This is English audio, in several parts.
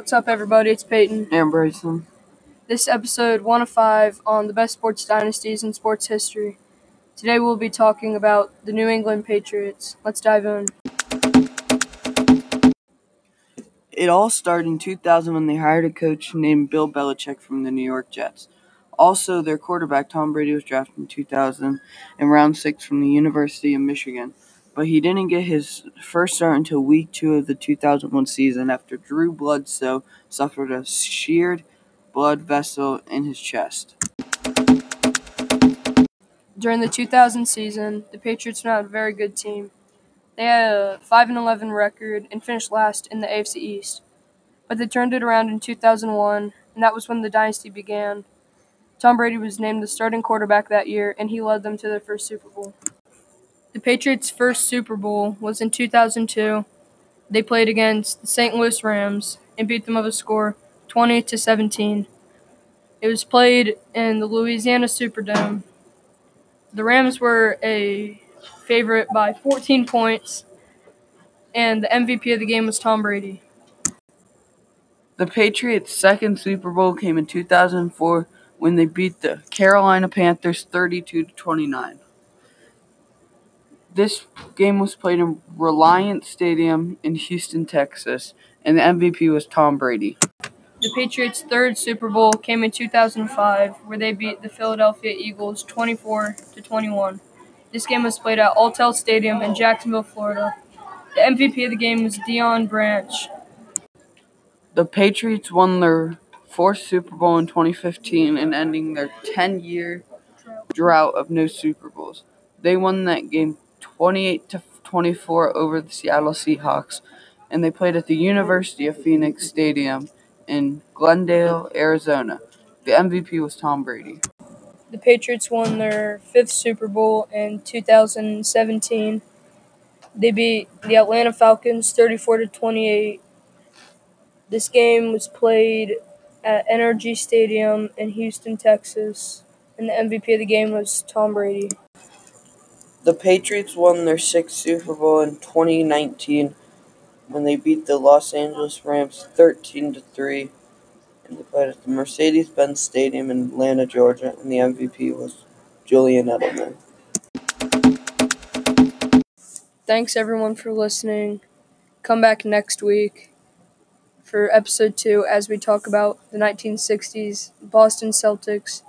What's up, everybody? It's Peyton. And Bryson. This episode one of five on the best sports dynasties in sports history. Today we'll be talking about the New England Patriots. Let's dive in. It all started in 2000 when they hired a coach named Bill Belichick from the New York Jets. Also, their quarterback Tom Brady was drafted in 2000 in round six from the University of Michigan, but he didn't get his first start until week two of the 2001 season after Drew Bledsoe suffered a sheared blood vessel in his chest. During the 2000 season, the Patriots were not a very good team. They had a 5 11 record and finished last in the AFC East. But they turned it around in 2001, and that was when the dynasty began. Tom Brady was named the starting quarterback that year, and he led them to their first Super Bowl. The Patriots' first Super Bowl was in 2002. They played against the St. Louis Rams and beat them of a score 20 to 17. It was played in the Louisiana Superdome. The Rams were a favorite by 14 points, and the MVP of the game was Tom Brady. The Patriots' second Super Bowl came in 2004 when they beat the Carolina Panthers 32 to 29. This game was played in Reliant Stadium in Houston, Texas, and the MVP was Tom Brady. The Patriots' third Super Bowl came in 2005, where they beat the Philadelphia Eagles 24 to 21. This game was played at Alltel Stadium in Jacksonville, Florida. The MVP of the game was Deion Branch. The Patriots won their fourth Super Bowl in 2015 and ending their 10 year drought of no Super Bowls. They won that game 28 to 24 over the Seattle Seahawks, and they played at the University of Phoenix Stadium in Glendale, Arizona. The MVP was Tom Brady. The Patriots won their fifth Super Bowl in 2017. They beat the Atlanta Falcons 34 to 28. This game was played at NRG Stadium in Houston, Texas, and the MVP of the game was Tom Brady. The Patriots won their sixth Super Bowl in 2019 when they beat the Los Angeles Rams 13 to 3 and they played at the Mercedes-Benz Stadium in Atlanta, Georgia, and the MVP was Julian Edelman. Thanks everyone for listening. Come back next week for episode 2 as we talk about the 1960s Boston Celtics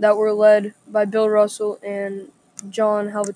that were led by Bill Russell and John Havlicek.